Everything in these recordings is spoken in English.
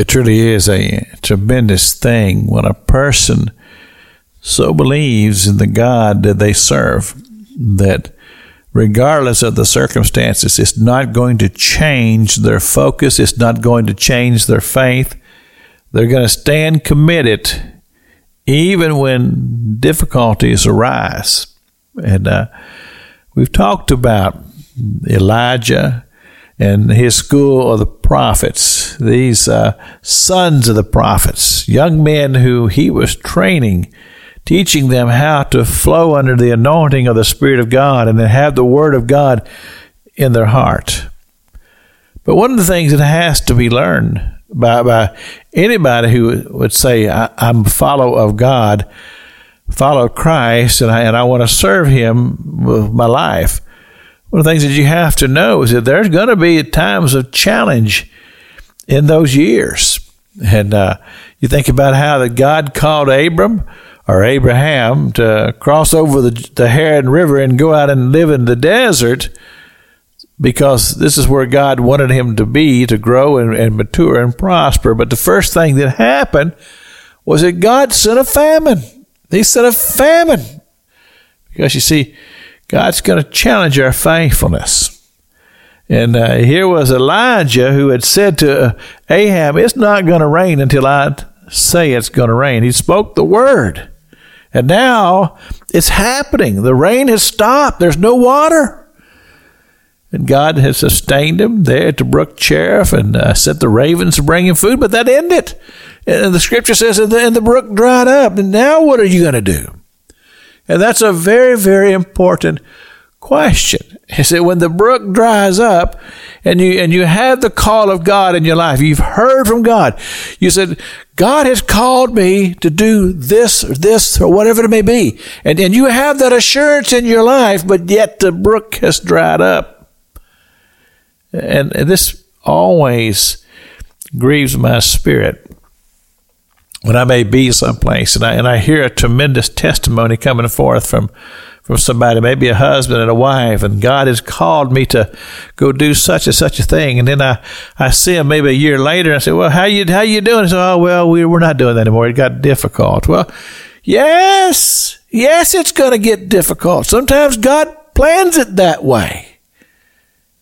It truly is a tremendous thing when a person so believes in the God that they serve that regardless of the circumstances, it's not going to change their focus, it's not going to change their faith. They're going to stand committed even when difficulties arise. And uh, we've talked about Elijah and his school of the prophets, these uh, sons of the prophets, young men who he was training, teaching them how to flow under the anointing of the Spirit of God and to have the Word of God in their heart. But one of the things that has to be learned by, by anybody who would say, I, am a follower of God, follow Christ, and I, and I want to serve Him with my life one of the things that you have to know is that there's going to be times of challenge in those years. And uh, you think about how that God called Abram or Abraham to cross over the, the Jordan River and go out and live in the desert because this is where God wanted him to be to grow and, and mature and prosper. But the first thing that happened was that God sent a famine. He sent a famine. Because you see, God's going to challenge our faithfulness. And uh, here was Elijah who had said to Ahab, It's not going to rain until I say it's going to rain. He spoke the word. And now it's happening. The rain has stopped. There's no water. And God has sustained him there at the brook Cherith and uh, sent the ravens to bring him food, but that ended. And the scripture says, and the brook dried up. And now what are you going to do? And that's a very, very important question. Is that when the brook dries up and you and you have the call of God in your life, you've heard from God. You said, God has called me to do this or this or whatever it may be. And, and you have that assurance in your life, but yet the brook has dried up. And, and this always grieves my spirit when I may be someplace and I, and I hear a tremendous testimony coming forth from, from somebody, maybe a husband and a wife, and God has called me to go do such and such a thing. And then I, I see him maybe a year later and I say, well, how you, how you doing? He said, oh, well, we, we're not doing that anymore. It got difficult. Well, yes, yes, it's going to get difficult. Sometimes God plans it that way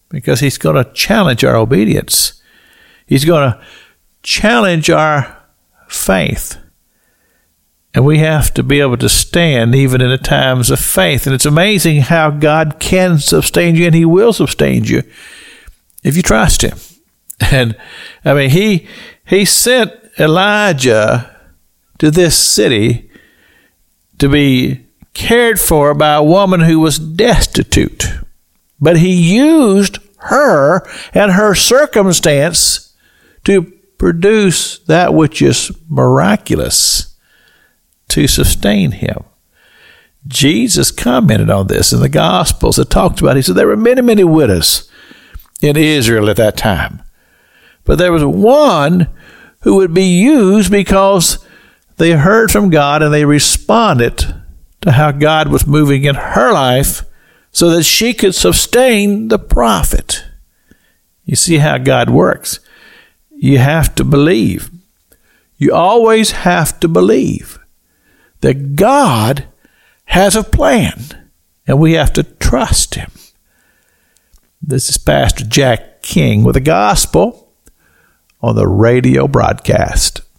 because he's going to challenge our obedience. He's going to challenge our faith. And we have to be able to stand even in the times of faith. And it's amazing how God can sustain you and He will sustain you if you trust Him. And I mean, He He sent Elijah to this city to be cared for by a woman who was destitute. But He used her and her circumstance to produce that which is miraculous to sustain him. Jesus commented on this in the Gospels. It talked about. He said there were many, many widows in Israel at that time, but there was one who would be used because they heard from God and they responded to how God was moving in her life, so that she could sustain the prophet. You see how God works you have to believe. You always have to believe that God has a plan and we have to trust Him. This is Pastor Jack King with the gospel on the radio broadcast.